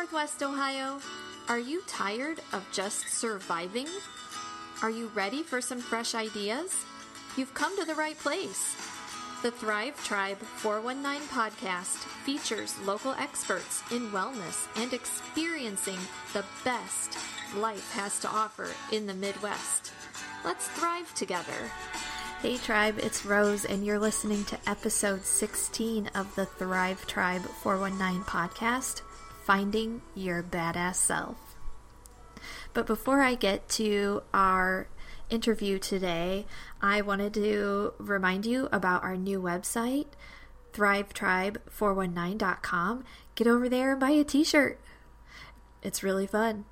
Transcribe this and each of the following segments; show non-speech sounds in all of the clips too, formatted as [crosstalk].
Northwest Ohio. Are you tired of just surviving? Are you ready for some fresh ideas? You've come to the right place. The Thrive Tribe 419 podcast features local experts in wellness and experiencing the best life has to offer in the Midwest. Let's thrive together. Hey, Tribe, it's Rose, and you're listening to episode 16 of the Thrive Tribe 419 podcast Finding Your Badass Self. But before I get to our interview today, I wanted to remind you about our new website, thrivetribe419.com. Get over there and buy a t shirt. It's really fun.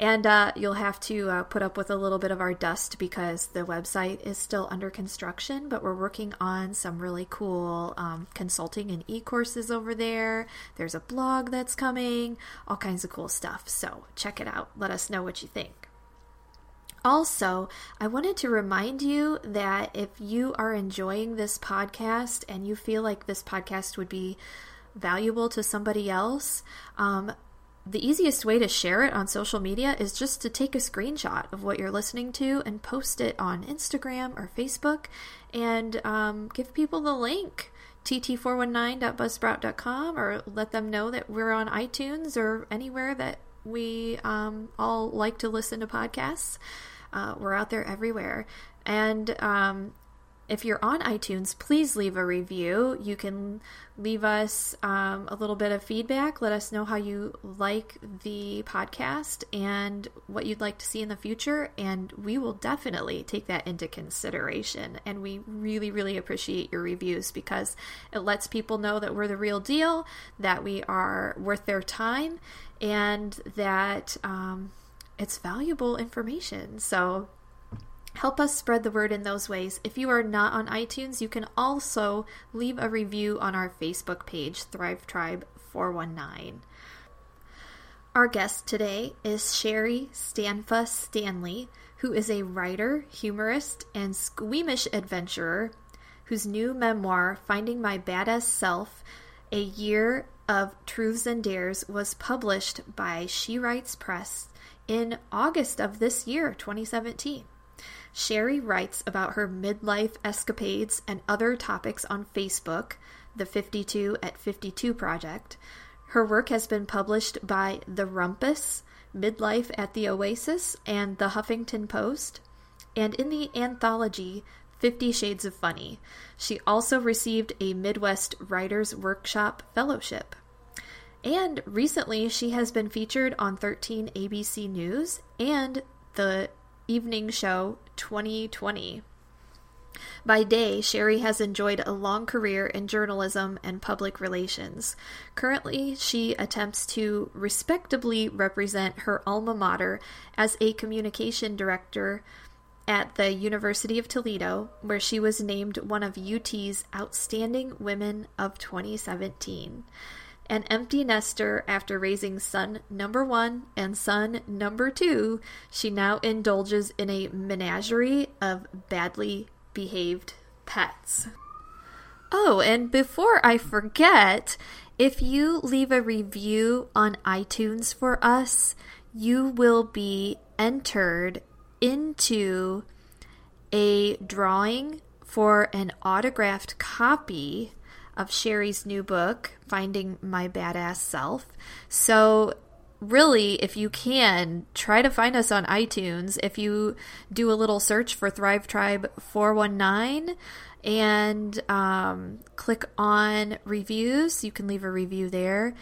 And uh, you'll have to uh, put up with a little bit of our dust because the website is still under construction, but we're working on some really cool um, consulting and e courses over there. There's a blog that's coming, all kinds of cool stuff. So check it out. Let us know what you think. Also, I wanted to remind you that if you are enjoying this podcast and you feel like this podcast would be valuable to somebody else, um, the easiest way to share it on social media is just to take a screenshot of what you're listening to and post it on Instagram or Facebook and um, give people the link tt419.buzzsprout.com or let them know that we're on iTunes or anywhere that we um, all like to listen to podcasts. Uh, we're out there everywhere. And um, if you're on iTunes, please leave a review. You can leave us um, a little bit of feedback. Let us know how you like the podcast and what you'd like to see in the future. And we will definitely take that into consideration. And we really, really appreciate your reviews because it lets people know that we're the real deal, that we are worth their time, and that um, it's valuable information. So Help us spread the word in those ways. If you are not on iTunes, you can also leave a review on our Facebook page, Thrive Tribe 419. Our guest today is Sherry Stanfa Stanley, who is a writer, humorist, and squeamish adventurer whose new memoir, Finding My Badass Self A Year of Truths and Dares, was published by She Writes Press in August of this year, 2017. Sherry writes about her midlife escapades and other topics on Facebook, the 52 at 52 Project. Her work has been published by The Rumpus, Midlife at the Oasis, and The Huffington Post, and in the anthology Fifty Shades of Funny. She also received a Midwest Writers Workshop Fellowship. And recently, she has been featured on 13 ABC News and the evening show 2020. By day, Sherry has enjoyed a long career in journalism and public relations. Currently, she attempts to respectably represent her alma mater as a communication director at the University of Toledo, where she was named one of UT's Outstanding Women of 2017. An empty nester after raising son number one and son number two, she now indulges in a menagerie of badly behaved pets. Oh, and before I forget, if you leave a review on iTunes for us, you will be entered into a drawing for an autographed copy of Sherry's new book, Finding My Badass Self. So, really, if you can, try to find us on iTunes. If you do a little search for Thrive Tribe 419 and um, click on reviews, you can leave a review there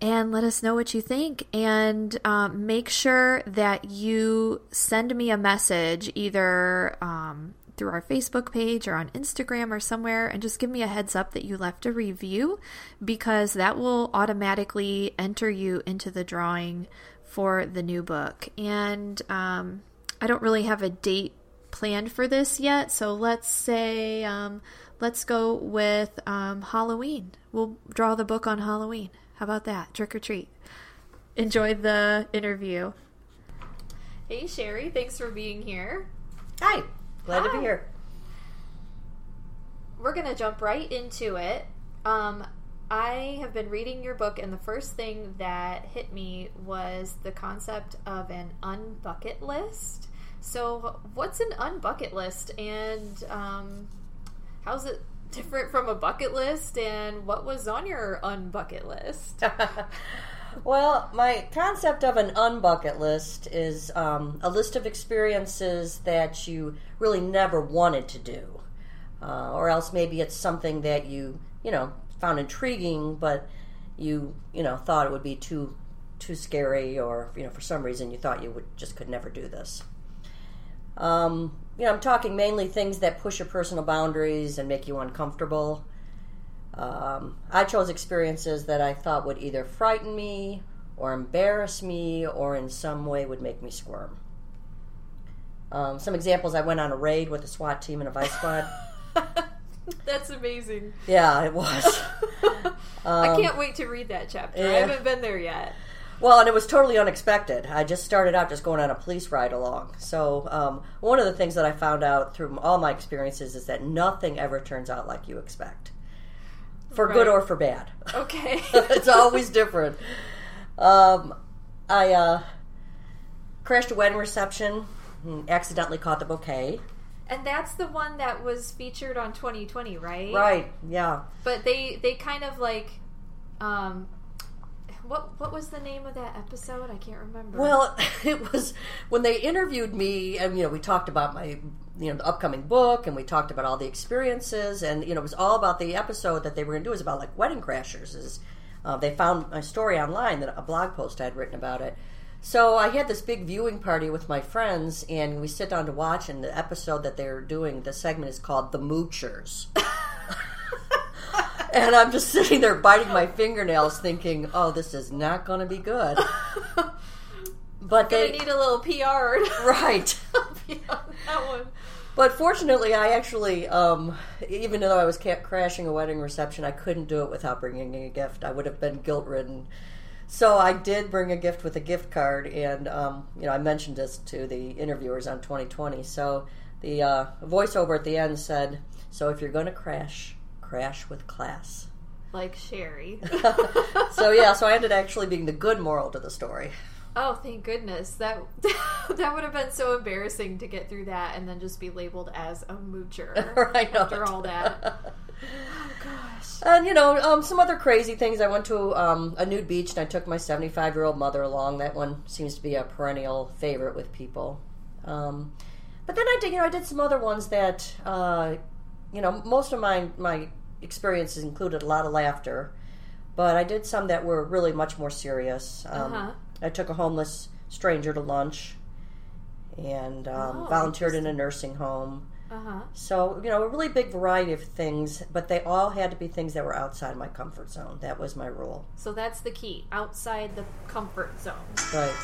and let us know what you think. And um, make sure that you send me a message either um, through our Facebook page or on Instagram or somewhere and just give me a heads up that you left a review because that will automatically enter you into the drawing for the new book. And um, I don't really have a date planned for this yet, so let's say um, let's go with um, Halloween. We'll draw the book on Halloween. How about that? Trick or treat. Enjoy the interview. Hey, Sherry. Thanks for being here. Hi. Glad Hi. to be here. We're going to jump right into it. Um, I have been reading your book, and the first thing that hit me was the concept of an unbucket list. So, what's an unbucket list, and um, how's it different from a bucket list? And what was on your unbucket list? [laughs] well, my concept of an unbucket list is um, a list of experiences that you really never wanted to do, uh, or else maybe it's something that you, you know, found intriguing, but you, you know, thought it would be too too scary, or you know, for some reason you thought you would just could never do this. Um, you know, I'm talking mainly things that push your personal boundaries and make you uncomfortable. Um, I chose experiences that I thought would either frighten me or embarrass me or in some way would make me squirm. Um, some examples I went on a raid with a SWAT team and a vice squad. [laughs] That's amazing. Yeah, it was. [laughs] I can't wait to read that chapter. I haven't been there yet. Well, and it was totally unexpected. I just started out just going on a police ride along. So, um, one of the things that I found out through all my experiences is that nothing ever turns out like you expect, for good or for bad. Okay. [laughs] it's always different. Um, I uh, crashed a wedding reception, and accidentally caught the bouquet. and that's the one that was featured on 2020, right? Right? Yeah. But they they kind of like um what what was the name of that episode? I can't remember. Well, [laughs] it was when they interviewed me, and you know, we talked about my, you know, the upcoming book, and we talked about all the experiences, and you know, it was all about the episode that they were going to do is about like wedding crashers. Is uh, they found my story online that a blog post I had written about it. So I had this big viewing party with my friends, and we sit down to watch. And the episode that they're doing, the segment is called "The Moochers." [laughs] and I'm just sitting there biting my fingernails, thinking, "Oh, this is not going to be good." [laughs] But they need a little PR. right. [laughs] that one. But fortunately, I actually, um, even though I was crashing a wedding reception, I couldn't do it without bringing a gift. I would have been guilt ridden. So I did bring a gift with a gift card, and um, you know I mentioned this to the interviewers on 2020. So the uh, voiceover at the end said, "So if you're going to crash, crash with class." Like Sherry. [laughs] So yeah, so I ended actually being the good moral to the story. Oh, thank goodness. That [laughs] that would have been so embarrassing to get through that and then just be labeled as a moocher [laughs] Right, after all that. Oh gosh. And you know, um, some other crazy things. I went to um, a nude beach and I took my 75 year old mother along. That one seems to be a perennial favorite with people. Um, but then I did, you know, I did some other ones that, uh, you know, most of my my experiences included a lot of laughter, but I did some that were really much more serious. Um, Uh-huh. I took a homeless stranger to lunch, and um, Oh, volunteered in a nursing home. Uh-huh. So, you know, a really big variety of things, but they all had to be things that were outside my comfort zone. That was my rule. So that's the key. Outside the comfort zone. Right.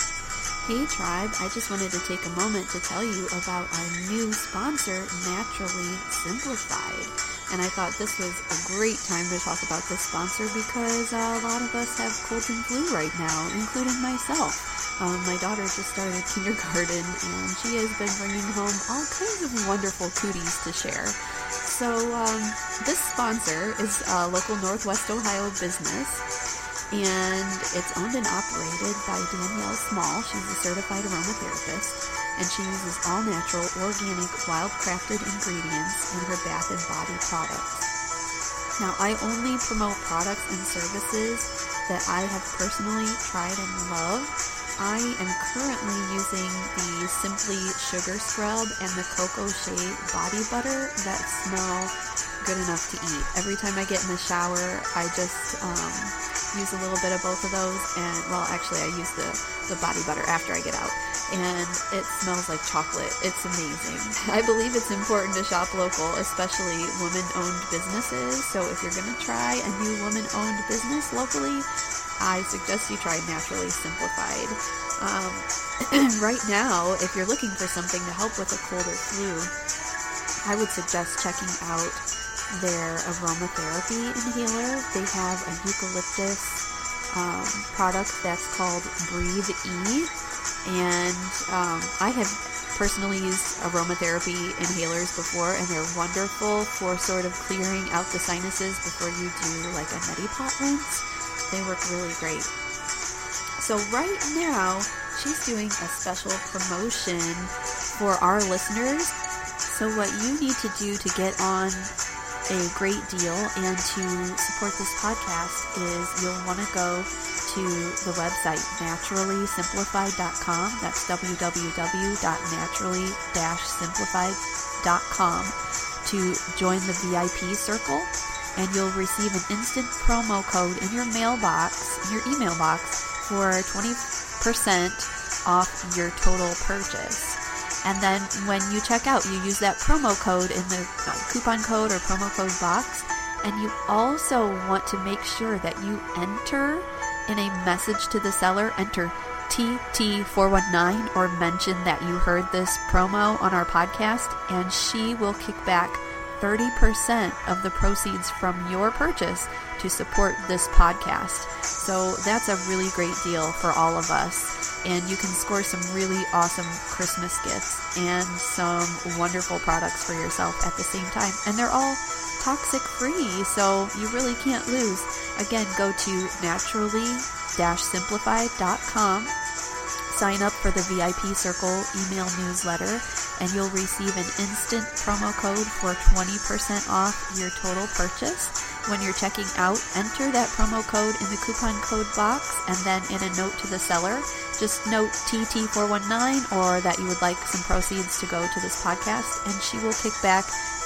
Hey Tribe, I just wanted to take a moment to tell you about our new sponsor, Naturally Simplified. And I thought this was a great time to talk about this sponsor because uh, a lot of us have cold and flu right now, including myself. Um, my daughter just started [laughs] kindergarten and she has been bringing home all kinds of wonderful cooties to share. So, um, this sponsor is a local Northwest Ohio business and it's owned and operated by Danielle Small. She's a certified aromatherapist, and she uses all natural, organic, wild crafted ingredients in her bath and body products. Now, I only promote products and services that I have personally tried and love. I am currently using the Simply Sugar Scrub and the Cocoa Shea Body Butter that smell good enough to eat. Every time I get in the shower, I just um, use a little bit of both of those, and well, actually, I use the the body butter after I get out, and it smells like chocolate. It's amazing. I believe it's important to shop local, especially women-owned businesses. So if you're gonna try a new woman-owned business locally, I suggest you try Naturally Simplified. Um, [clears throat] right now, if you're looking for something to help with a cold or flu, I would suggest checking out their aromatherapy inhaler. They have a eucalyptus um, product that's called Breathe E, and um, I have personally used aromatherapy inhalers before, and they're wonderful for sort of clearing out the sinuses before you do like a neti pot rinse. They work really great. So right now, she's doing a special promotion for our listeners. So what you need to do to get on a great deal and to support this podcast is you'll want to go to the website naturallysimplified.com. That's www.naturally-simplified.com to join the VIP circle and you'll receive an instant promo code in your mailbox, in your email box for 20% off your total purchase. And then when you check out, you use that promo code in the uh, coupon code or promo code box. And you also want to make sure that you enter in a message to the seller, enter TT419 or mention that you heard this promo on our podcast, and she will kick back 30% of the proceeds from your purchase to support this podcast. So that's a really great deal for all of us. And you can score some really awesome Christmas gifts and some wonderful products for yourself at the same time. And they're all toxic free, so you really can't lose. Again, go to naturally simplified.com sign up for the VIP Circle email newsletter, and you'll receive an instant promo code for 20% off your total purchase. When you're checking out, enter that promo code in the coupon code box, and then in a note to the seller, just note TT419 or that you would like some proceeds to go to this podcast, and she will kick back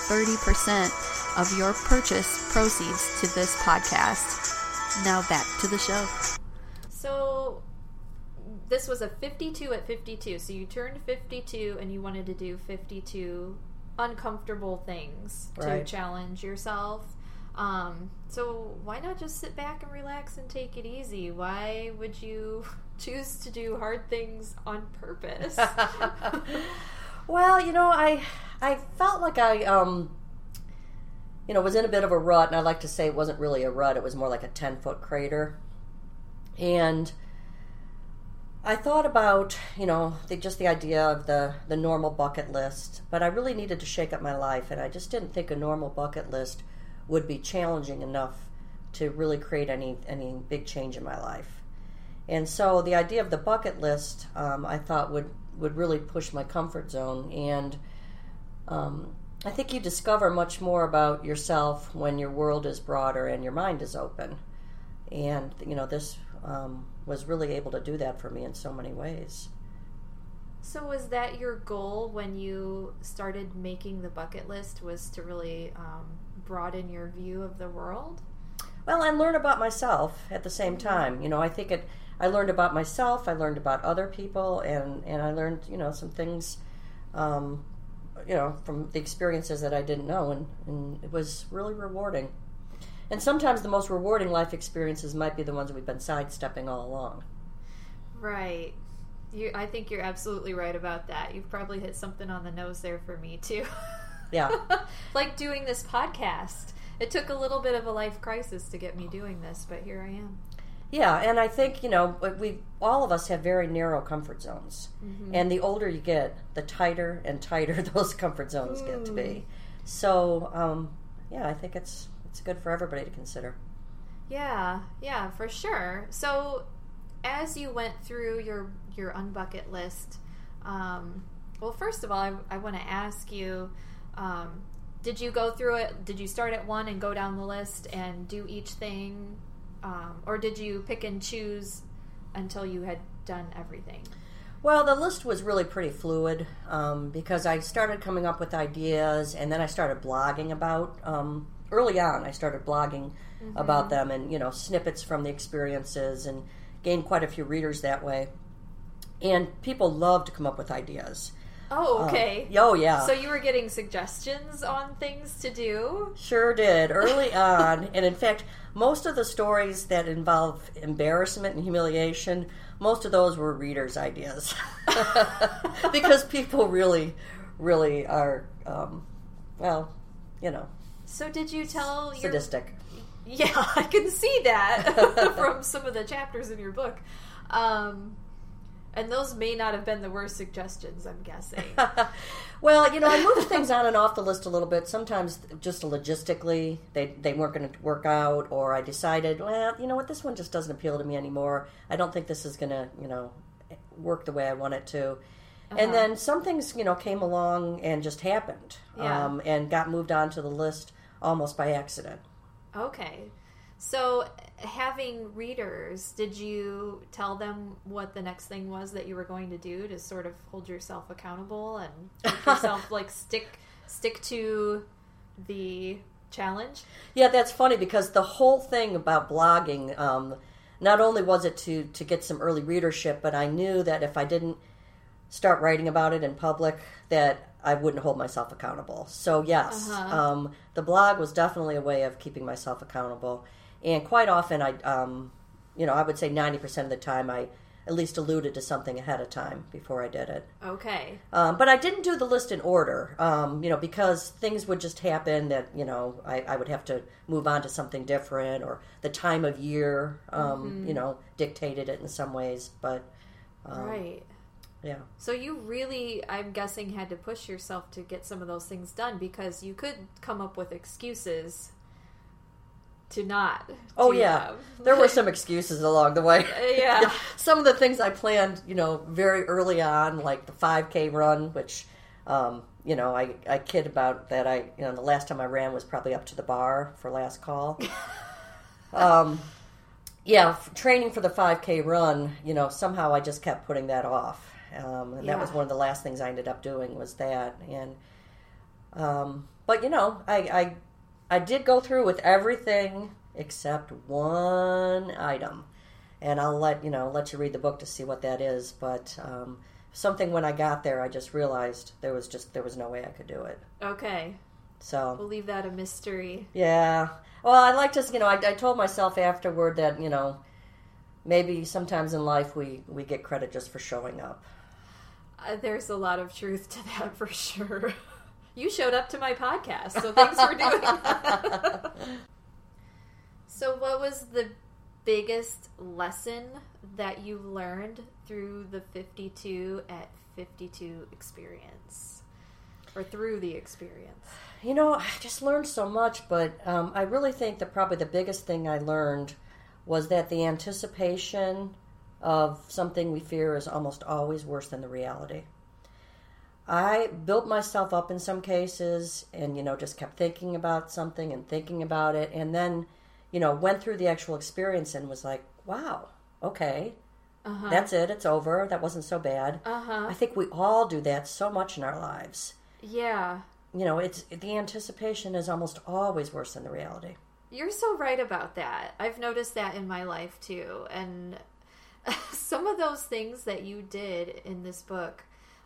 30% of your purchase proceeds to this podcast. Now back to the show. So this was a 52 at 52. So you turned 52 and you wanted to do 52 uncomfortable things Right. to challenge yourself. Um, so why not just sit back and relax and take it easy? Why would you [laughs] choose to do hard things on purpose? [laughs] Well, you know, I I felt like I um you know was in a bit of a rut, and I like to say it wasn't really a rut; it was more like a ten foot crater. And I thought about you know the, just the idea of the the normal bucket list, but I really needed to shake up my life, and I just didn't think a normal bucket list would be challenging enough to really create any any big change in my life. And so the idea of the bucket list, um, I thought would would really push my comfort zone. And um, I think you discover much more about yourself when your world is broader and your mind is open. And you know, this um, was really able to do that for me in so many ways. so was that your goal when you started making the bucket list? Was to really um, broaden your view of the world? Well, and learn about myself at the same time. You know, I think it. I learned about myself. I learned about other people, and and I learned you know some things, um, you know, from the experiences that I didn't know, and and it was really rewarding. And sometimes the most rewarding life experiences might be the ones we've been sidestepping all along. Right. You, I think you're absolutely right about that. You've probably hit something on the nose there for me too. Yeah. [laughs] like doing this podcast. It took a little bit of a life crisis to get me doing this, but here I am. Yeah, and I think you know we all of us have very narrow comfort zones, and the older you get, the tighter and tighter [laughs] those comfort zones get to be. So, um, yeah, I think it's it's good for everybody to consider. Yeah, yeah, for sure. So, as you went through your your unbucket list, um, well, first of all, I, I want to ask you: um, Did you go through it? Did you start at one and go down the list and do each thing, um, or did you pick and choose until you had done everything? Well, the list was really pretty fluid um, because I started coming up with ideas, and then I started blogging about. Um, early on, I started blogging about them, and you know snippets from the experiences, and gained quite a few readers that way. And people love to come up with ideas. Oh, okay. Oh yeah. So you were getting suggestions on things to do? Sure did early [laughs] on, and in fact, most of the stories that involve embarrassment and humiliation, most of those were readers' ideas, [laughs] because people really, really are, um, well, you know, So did you tell your sadistic. Yeah, [laughs] I can see that from some of the chapters in your book. Um, And those may not have been the worst suggestions, I'm guessing. [laughs] well, you know, I moved things on and off the list a little bit. Sometimes just logistically, they, they weren't going to work out, or I decided, well, you know what, this one just doesn't appeal to me anymore. I don't think this is going to, you know, work the way I want it to. Uh-huh. And then some things, you know, came along and just happened yeah. um, and got moved onto the list almost by accident. Okay. So, having readers, did you tell them what the next thing was that you were going to do to sort of hold yourself accountable and yourself [laughs] like stick stick to the challenge? Yeah, that's funny because the whole thing about blogging, um, not only was it to to get some early readership, but I knew that if I didn't start writing about it in public, that I wouldn't hold myself accountable. So yes, uh-huh. um, the blog was definitely a way of keeping myself accountable and quite often I, um, you know, I would say ninety percent of the time I at least alluded to something ahead of time before I did it. Okay. Um, but I didn't do the list in order, um, you know, because things would just happen that, you know, I, I, would have to move on to something different or the time of year, um, mm-hmm. you know, dictated it in some ways. But, um, right. Yeah. So you really, I'm guessing, had to push yourself to get some of those things done because you could come up with excuses to not. Oh yeah, there were some [laughs] excuses along the way. yeah. [laughs] yeah. some of the things I planned, you know, very early on, like the 5K run, which, um, you know, I, I kid about that. I, you know, the last time I ran was probably up to the bar for last call. [laughs] um, yeah, training for the 5K run, you know, somehow I just kept putting that off. Um, and yeah. that was one of the last things I ended up doing was that. And, um, but you know, I, I I did go through with everything except one item, and I'll let you know let you read the book to see what that is. But um, something when I got there, I just realized there was just there was no way I could do it. Okay. So we'll leave that a mystery. Yeah. Well, I like to, you know, I, I told myself afterward that you know maybe sometimes in life we we get credit just for showing up. Uh, there's a lot of truth to that for sure. [laughs] You showed up to my podcast, so thanks for doing [laughs] that. so, what was the biggest lesson that you learned through the 52 at 52 experience? Or through the experience? You know, I just learned so much, but um, I really think that probably the biggest thing I learned was that the anticipation of something we fear is almost always worse than the reality. I built myself up in some cases and, you know, just kept thinking about something and thinking about it. And then, you know, went through the actual experience and was like, wow, okay, uh-huh. that's it. It's over. That wasn't so bad. Uh-huh. I think we all do that so much in our lives. Yeah. You know, it's the anticipation is almost always worse than the reality. You're so right about that. I've noticed that in my life too. And [laughs] some of those things that you did in this book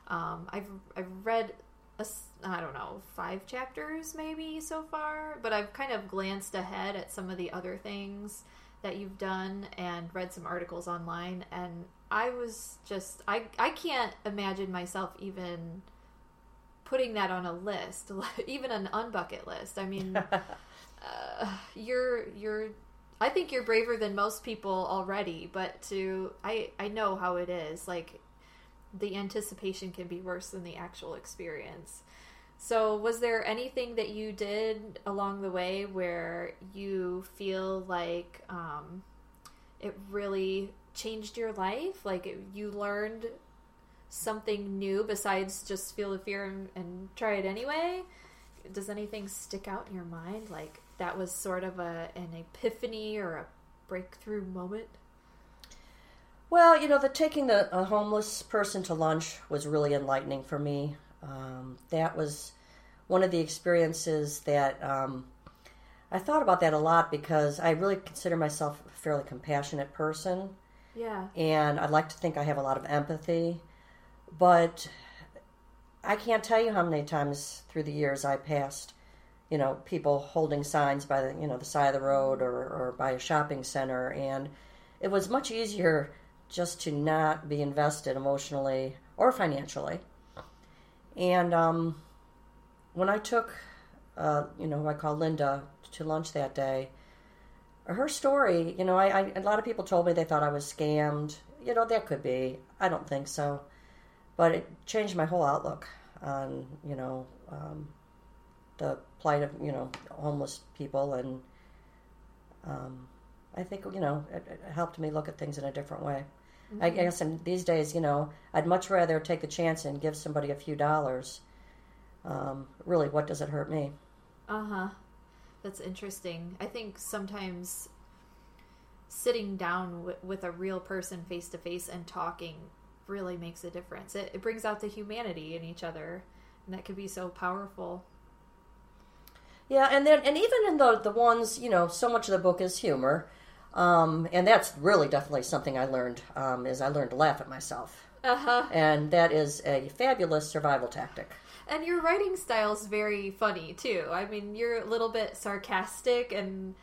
um, I've I've read a, I don't know five chapters maybe so far, but I've kind of glanced ahead at some of the other things that you've done and read some articles online, and I was just I I can't imagine myself even putting that on a list, [laughs] even an unbucket list. I mean, [laughs] uh, you're you're I think you're braver than most people already, but to I I know how it is. Like the anticipation can be worse than the actual experience. So, was there anything that you did along the way where you feel like um, it really changed your life? Like it, you learned something new besides just feel the fear and, and try it anyway? Does anything stick out in your mind? Like that was sort of a an epiphany or a breakthrough moment? Well, you know, the taking the a homeless person to lunch was really enlightening for me. Um, that was one of the experiences that um, I thought about that a lot because I really consider myself a fairly compassionate person. Yeah. And I'd like to think I have a lot of empathy, but I can't tell you how many times through the years I passed, you know, people holding signs by the you know the side of the road or, or by a shopping center, and it was much easier just to not be invested emotionally or financially. And um, when I took, uh, you know, who I call Linda to lunch that day, her story, you know, I, I, a lot of people told me they thought I was scammed, you know, that could be. I don't think so. But it changed my whole outlook on, you know, um, the plight of, you know, homeless people. And um, I think, you know, it, it helped me look at things in a different way. I guess in these days, you know, I'd much rather take the chance and give somebody a few dollars. Um, really, what does it hurt me? Uh huh. That's interesting. I think sometimes sitting down w- with a real person face to face and talking really makes a difference. It, it brings out the humanity in each other, and that can be so powerful. Yeah, and then and even in the the ones, you know, so much of the book is humor, um, and that's really definitely something I learned. Um, is I learned to laugh at myself, Uh huh. and that is a fabulous survival tactic. And your writing style's very funny too. I mean, you're a little bit sarcastic, and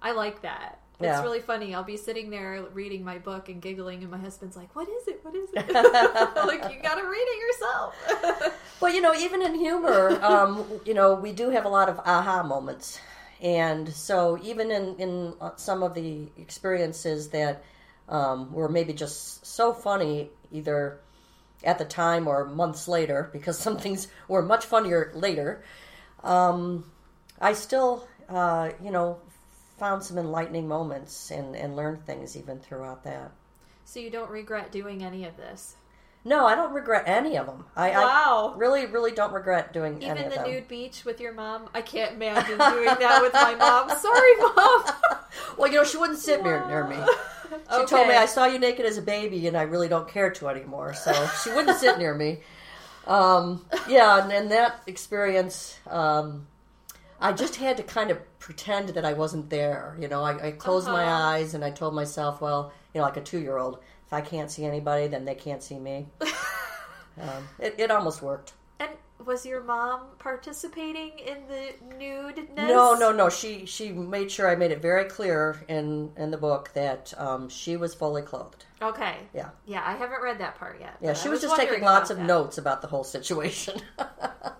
I like that. It's Yeah. really funny. I'll be sitting there reading my book and giggling, and my husband's like, "What is it? What is it?" [laughs] like you gotta read it yourself. [laughs] Well, you know, even in humor, um, you know, we do have a lot of aha moments, and so even in in uh, some of the experiences that um, were maybe just so funny, either at the time or months later, [laughs] because some things were much funnier later. Um, I still, uh, you know, found some enlightening moments and and learned things even throughout that. so you don't regret doing any of this. No, I don't regret any of them. I, Wow. I really, really don't regret doing any Even the them. nude beach with your mom. I can't imagine doing that with my mom. [laughs] Sorry, mom. [laughs] Well, you know, she wouldn't sit near, near me. [laughs] She told me I saw you naked as a baby, and I really don't care to anymore. So she wouldn't sit near me. Um, yeah, and, and that experience, um, I just had to kind of pretend that I wasn't there. You know, I, I closed my Uh-huh. eyes and I told myself, well, you know, like a two-year-old, if I can't see anybody, then they can't see me. [laughs] um, it, it almost worked. And was your mom participating in the nudeness? No, no, no. She she made sure I made it very clear in in the book that um, she was fully clothed. Okay. Yeah. Yeah, I haven't read that part yet. Yeah, she I was, just taking lots of that. notes about the whole situation. [laughs]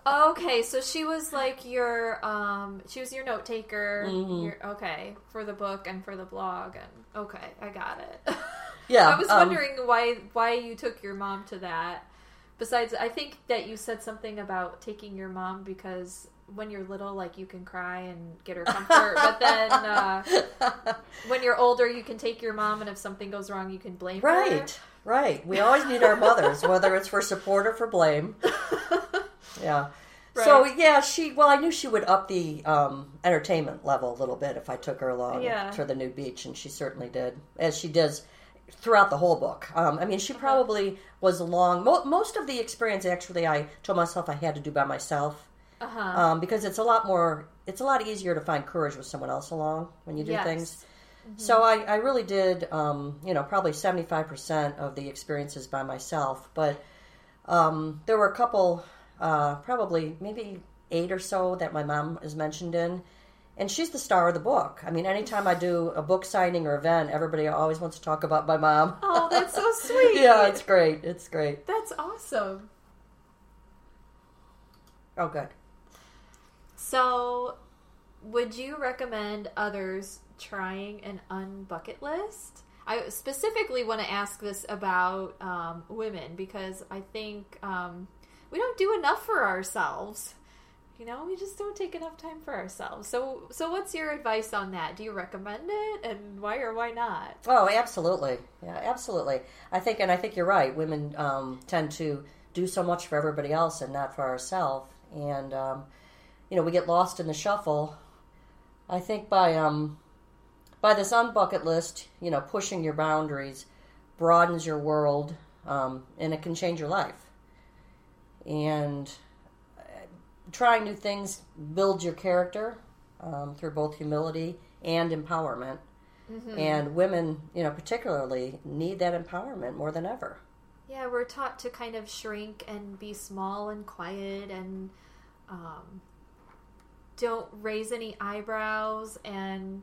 Okay, so she was like your um she was your note taker. Mm-hmm. Your, okay, for the book and for the blog and okay, I got it. [laughs] yeah, I was um, wondering why why you took your mom to that. Besides, I think that you said something about taking your mom because when you're little, like you can cry and get her comfort, but then uh, [laughs] when you're older, you can take your mom, and if something goes wrong, you can blame her. Right, right. We always need our mothers, whether it's for support or for blame. [laughs] Yeah. So yeah, she. Well, I knew she would up the um, entertainment level a little bit if I took her along Yeah. to the new beach, and she certainly did, as she does throughout the whole book. Um, I mean, she probably was along mo- most of the experience. Actually, I told myself I had to do by myself Uh huh. um, because it's a lot more. It's a lot easier to find courage with someone else along when you do Yes. things. So I, I really did, um, you know, probably seventy five percent of the experiences by myself. But um, there were a couple, uh, probably maybe eight or so that my mom is mentioned in, and she's the star of the book. I mean, anytime I do a book signing or event, everybody always wants to talk about my mom. Oh, that's so [laughs] sweet. yeah, it's great. It's great. That's awesome. Oh, good. So, would you recommend others trying an unbucket list? I specifically want to ask this about um, women because I think um, we don't do enough for ourselves. You know, we just don't take enough time for ourselves. So, so what's your advice on that? Do you recommend it, and why or why not? Oh, absolutely. Yeah, absolutely. I think, and I think you're right. Women um, tend to do so much for everybody else and not for ourselves, and um, you know we get lost in the shuffle. I think by um, by this unbucket list, you know, pushing your boundaries broadens your world, um, and it can change your life. And trying new things builds your character um, through both humility and empowerment. And women, you know, particularly need that empowerment more than ever. Yeah, we're taught to kind of shrink and be small and quiet and um, don't raise any eyebrows. And,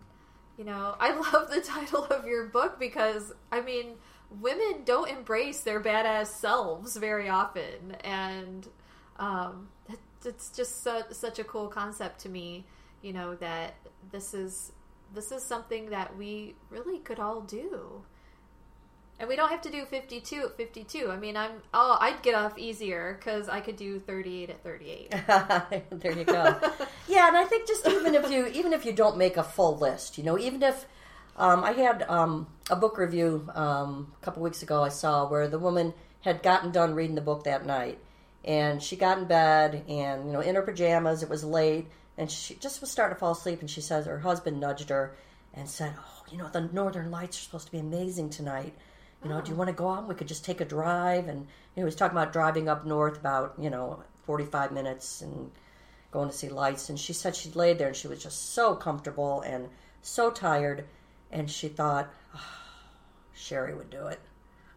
you know, [laughs] I love the title of your book because, I mean, women don't embrace their badass selves very often. And um, it's just su- such a cool concept to me, you know, that this is. This is something that we really could all do. And we don't have to do 52 at 52. I mean, I'm oh, I'd get off easier cuz I could do 38 at 38. [laughs] there you go. [laughs] yeah, and I think just even if you even if you don't make a full list, you know, even if um, I had um, a book review um, a couple weeks ago I saw where the woman had gotten done reading the book that night, and she got in bed and you know in her pajamas. It was late, and she just was starting to fall asleep. And she says her husband nudged her and said, "Oh, you know the Northern Lights are supposed to be amazing tonight." You know, do you oh. want to go out? We could just take a drive. And you know, he was talking about driving up north about, you know, 45 minutes and going to see lights. And she said she laid there and she was just so comfortable and so tired. And she thought, oh, Sherry would do it.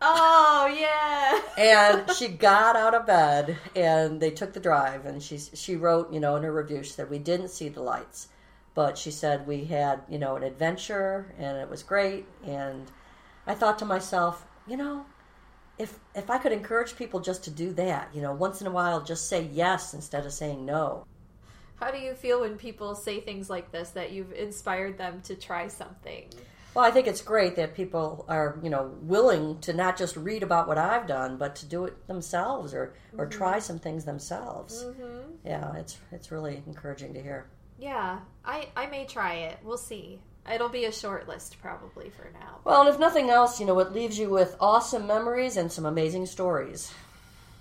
Oh, yeah. and [laughs] she got out of bed and they took the drive. And she, she wrote, you know, in her review, she said, We didn't see the lights. But she said we had, you know, an adventure and it was great. And I thought to myself, you know, if if I could encourage people just to do that, you know, once in a while just say yes instead of saying no. How do you feel when people say things like this that you've inspired them to try something? Well, I think it's great that people are, you know, willing to not just read about what I've done, but to do it themselves or or mm-hmm. try some things themselves. Mm-hmm. Yeah, it's it's really encouraging to hear. Yeah, I I may try it. We'll see. It'll be a short list probably for now. Well, and if nothing else, you know, it leaves you with awesome memories and some amazing stories.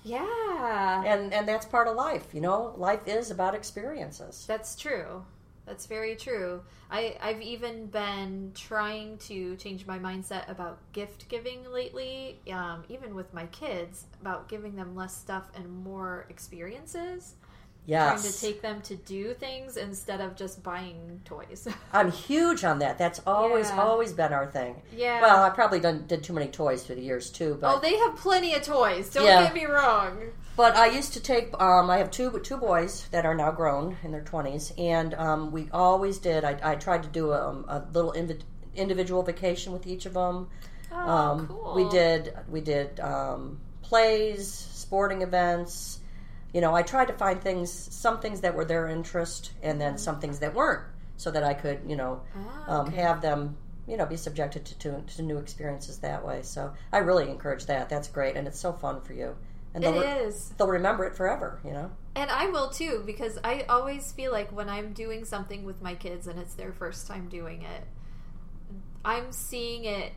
Yeah. And and that's part of life, you know. Life is about experiences. That's true. That's very true. I, I've even been trying to change my mindset about gift giving lately, um, even with my kids, about giving them less stuff and more experiences. Yes. Trying to take them to do things instead of just buying toys. [laughs] I'm huge on that. That's always yeah. always been our thing. Yeah. Well, I probably done, did too many toys through the years too. But oh, they have plenty of toys. Don't yeah. get me wrong. But I used to take. Um, I have two two boys that are now grown in their twenties, and um, we always did. I, I tried to do a, a little inv- individual vacation with each of them. Oh, um, cool. We did we did um, plays, sporting events you know, I tried to find things, some things that were their interest, and then some things that weren't, so that I could, you know, ah, um, have them, you know, be subjected to, to, to new experiences that way. So I really encourage that. That's great, and it's so fun for you. And it is. They'll remember it forever, you know. And I will too, because I always feel like when I'm doing something with my kids and it's their first time doing it, I'm seeing it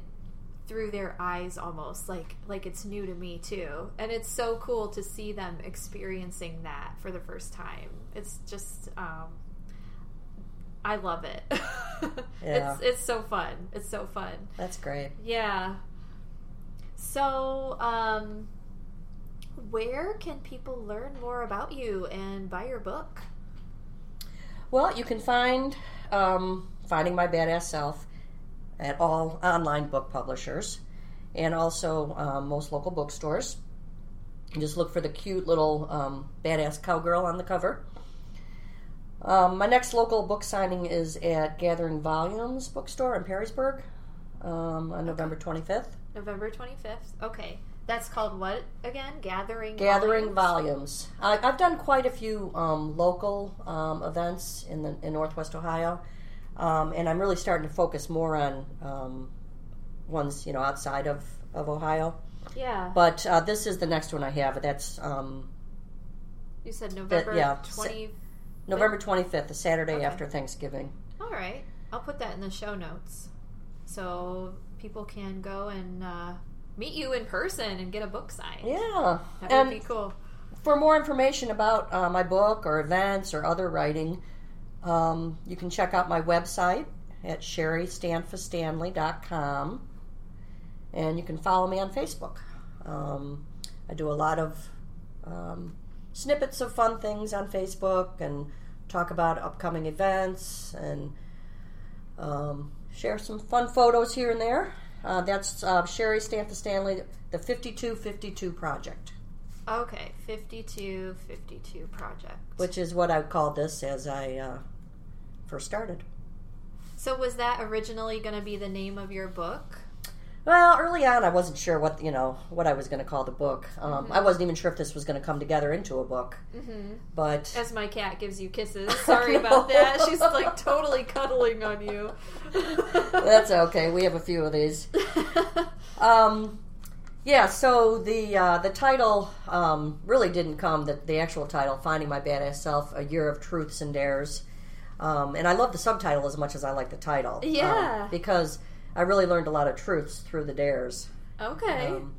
through their eyes almost like like it's new to me too. And it's so cool to see them experiencing that for the first time. It's just um i love it. [laughs] Yeah. it's it's so fun. It's so fun. That's great. Yeah. So um where can people learn more about you and buy your book? Well you can find um, finding my badass self at all online book publishers and also um, most local bookstores. You just look for the cute little um, badass cowgirl on the cover. Um, my next local book signing is at Gathering Volumes bookstore in Perrysburg um, on November 25th. November 25th. Okay. That's called what again? Gathering Gathering Volumes. Volumes. I, have done quite a few um, local um, events in the in Northwest Ohio. Um, and I'm really starting to focus more on um, ones you know outside of, of Ohio. Yeah. But uh, this is the next one I have. That's um, you said November yeah, 20... November 25th, the Saturday okay. after Thanksgiving. All right, I'll put that in the show notes so people can go and uh, meet you in person and get a book signed. Yeah, that would and be cool. For more information about uh, my book or events or other writing, um, you can check out my website at sherrystanfastanley.com and you can follow me on Facebook. Um, I do a lot of um, snippets of fun things on Facebook and talk about upcoming events and um, share some fun photos here and there. Uh, that's uh, Sherry Stanley, the 5252 Project. Okay, 5252 project. Which is what I called this as I uh, first started. So, was that originally going to be the name of your book? Well, early on, I wasn't sure what you know what I was going to call the book. Um, I wasn't even sure if this was going to come together into a book. Mm-hmm. But As my cat gives you kisses. [laughs] Sorry about that. She's like [laughs] totally cuddling on you. that's okay. We have a few of these. [laughs] Um, yeah. So the uh, the title um, really didn't come. The, the actual title, "Finding My Badass Self: A Year of Truths and Dares." Um, and I love the subtitle as much as I like the title. um, Yeah. because I really learned a lot of truths through the dares. Okay. Um,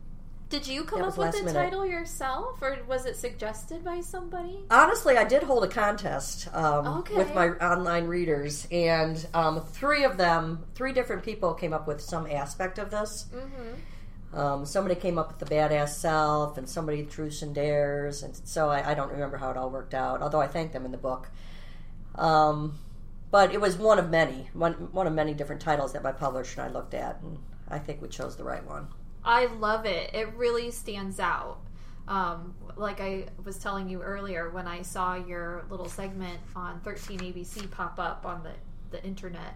Did you come up with the minute. title yourself, or was it suggested by somebody? Honestly, I did hold a contest um, Okay. with my online readers, and um, three of them, three different people came up with some aspect of this. Mm-hmm. Um, somebody came up with the badass self, and somebody truths and dares, and so I, I don't remember how it all worked out. Although I thank them in the book. Um, but it was one of many, one one of many different titles that my publisher and I looked at, and I think we chose the right one. I love it. It really stands out. Um, like I was telling you earlier, when I saw your little segment on 13 ABC pop up on the, the internet,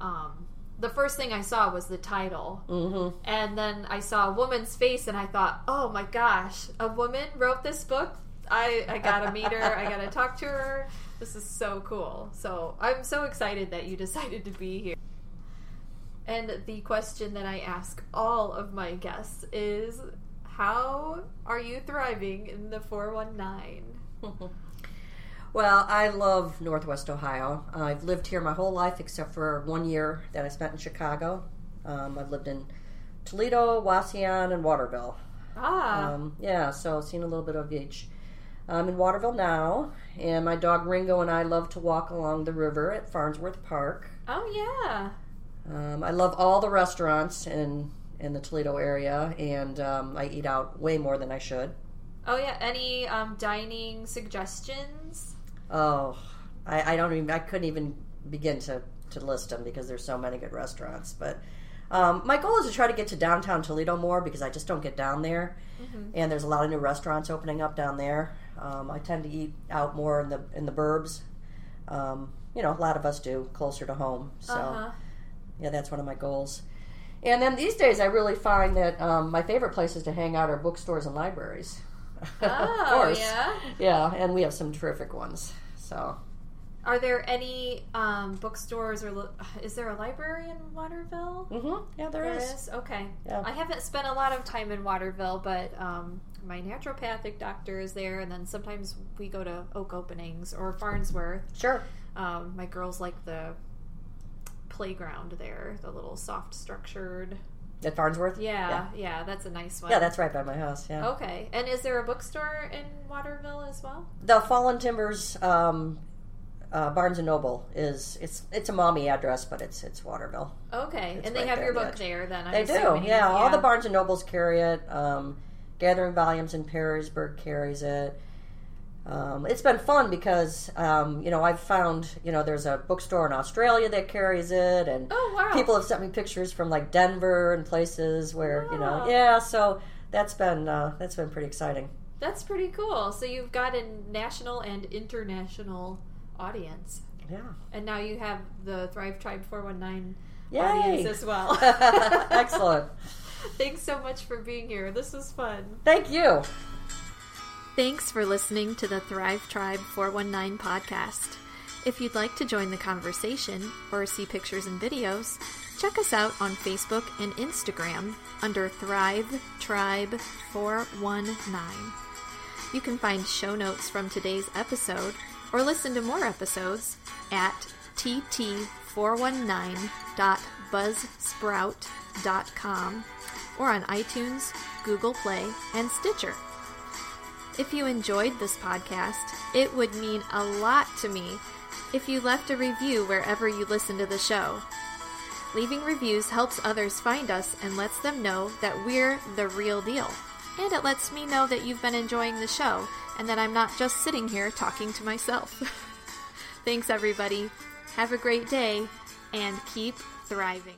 um, the first thing I saw was the title. Mm-hmm. And then I saw a woman's face, and I thought, oh my gosh, a woman wrote this book? I, I gotta meet her. I gotta talk to her. This is so cool. So I'm so excited that you [laughs] decided to be here. And the question that I ask all of my guests is how are you thriving in the 419? [laughs] Well, I love Northwest Ohio. I've lived here my whole life except for one year that I spent in Chicago. Um, I've lived in Toledo, Wauseon, and Waterville. Ah, Um, yeah, so seen a little bit of each. I'm in Waterville now, and my dog Ringo and I love to walk along the river at Farnsworth Park. oh yeah. Um, I love all the restaurants in in the Toledo area, and um, I eat out way more than I should. Oh yeah. Any um, dining suggestions? Oh, I, I don't even. I couldn't even begin to to list them because there's so many good restaurants. But um, my goal is to try to get to downtown Toledo more because I just don't get down there, and there's a lot of new restaurants opening up down there. Um, I tend to eat out more in the in the burbs. Um, you know, a lot of us do closer to home. So Uh-huh. yeah, that's one of my goals. And then these days, I really find that um, my favorite places to hang out are bookstores and libraries. Oh of course. yeah. Yeah, and we have some terrific ones. So Are there any um, bookstores or li- is there a library in Waterville? hmm Yeah, there There is. is? Okay. Yeah. I haven't spent a lot of time in Waterville, but um, my naturopathic doctor is there, and then sometimes we go to Oak Openings or Farnsworth. Sure. Um, my girls like the playground there, the little soft structured. At Farnsworth? Yeah, yeah, that's a nice one. Yeah, that's right by my house. Yeah. Okay. And is there a bookstore in Waterville as well? The Fallen Timbers um, uh, Barnes and Noble is it's it's a Maumee address, but it's it's Waterville. Okay. It's and they right have your yeah. book there then. I'm They do. assuming. Yeah, all the Barnes and Nobles carry it. Um, Gathering Volumes in Perrysburg carries it. Um, it's been fun because um, you know I've found you know there's a bookstore in Australia that carries it, and Oh, wow. people have sent me pictures from like Denver and places where you know yeah. So that's been uh, that's been pretty exciting. That's pretty cool. So you've got a national and international audience. Yeah. And now you have the Thrive Tribe 419 Yay. audience as well. [laughs] Excellent. [laughs] Thanks so much for being here. This was fun. Thank you. Thanks for listening to the Thrive Tribe 419 podcast. If you'd like to join the conversation or see pictures and videos, check us out on Facebook and Instagram under Thrive Tribe 419. You can find show notes from today's episode or listen to more episodes at tt419.buzzsprout.com or on iTunes, Google Play, and Stitcher. If you enjoyed this podcast, it would mean a lot to me if you left a review wherever you listen to the show. Leaving reviews helps others find us and lets them know that we're the real deal. And it lets me know that you've been enjoying the show and that I'm not just sitting here talking to myself. [laughs] Thanks, everybody. Have a great day and keep thriving.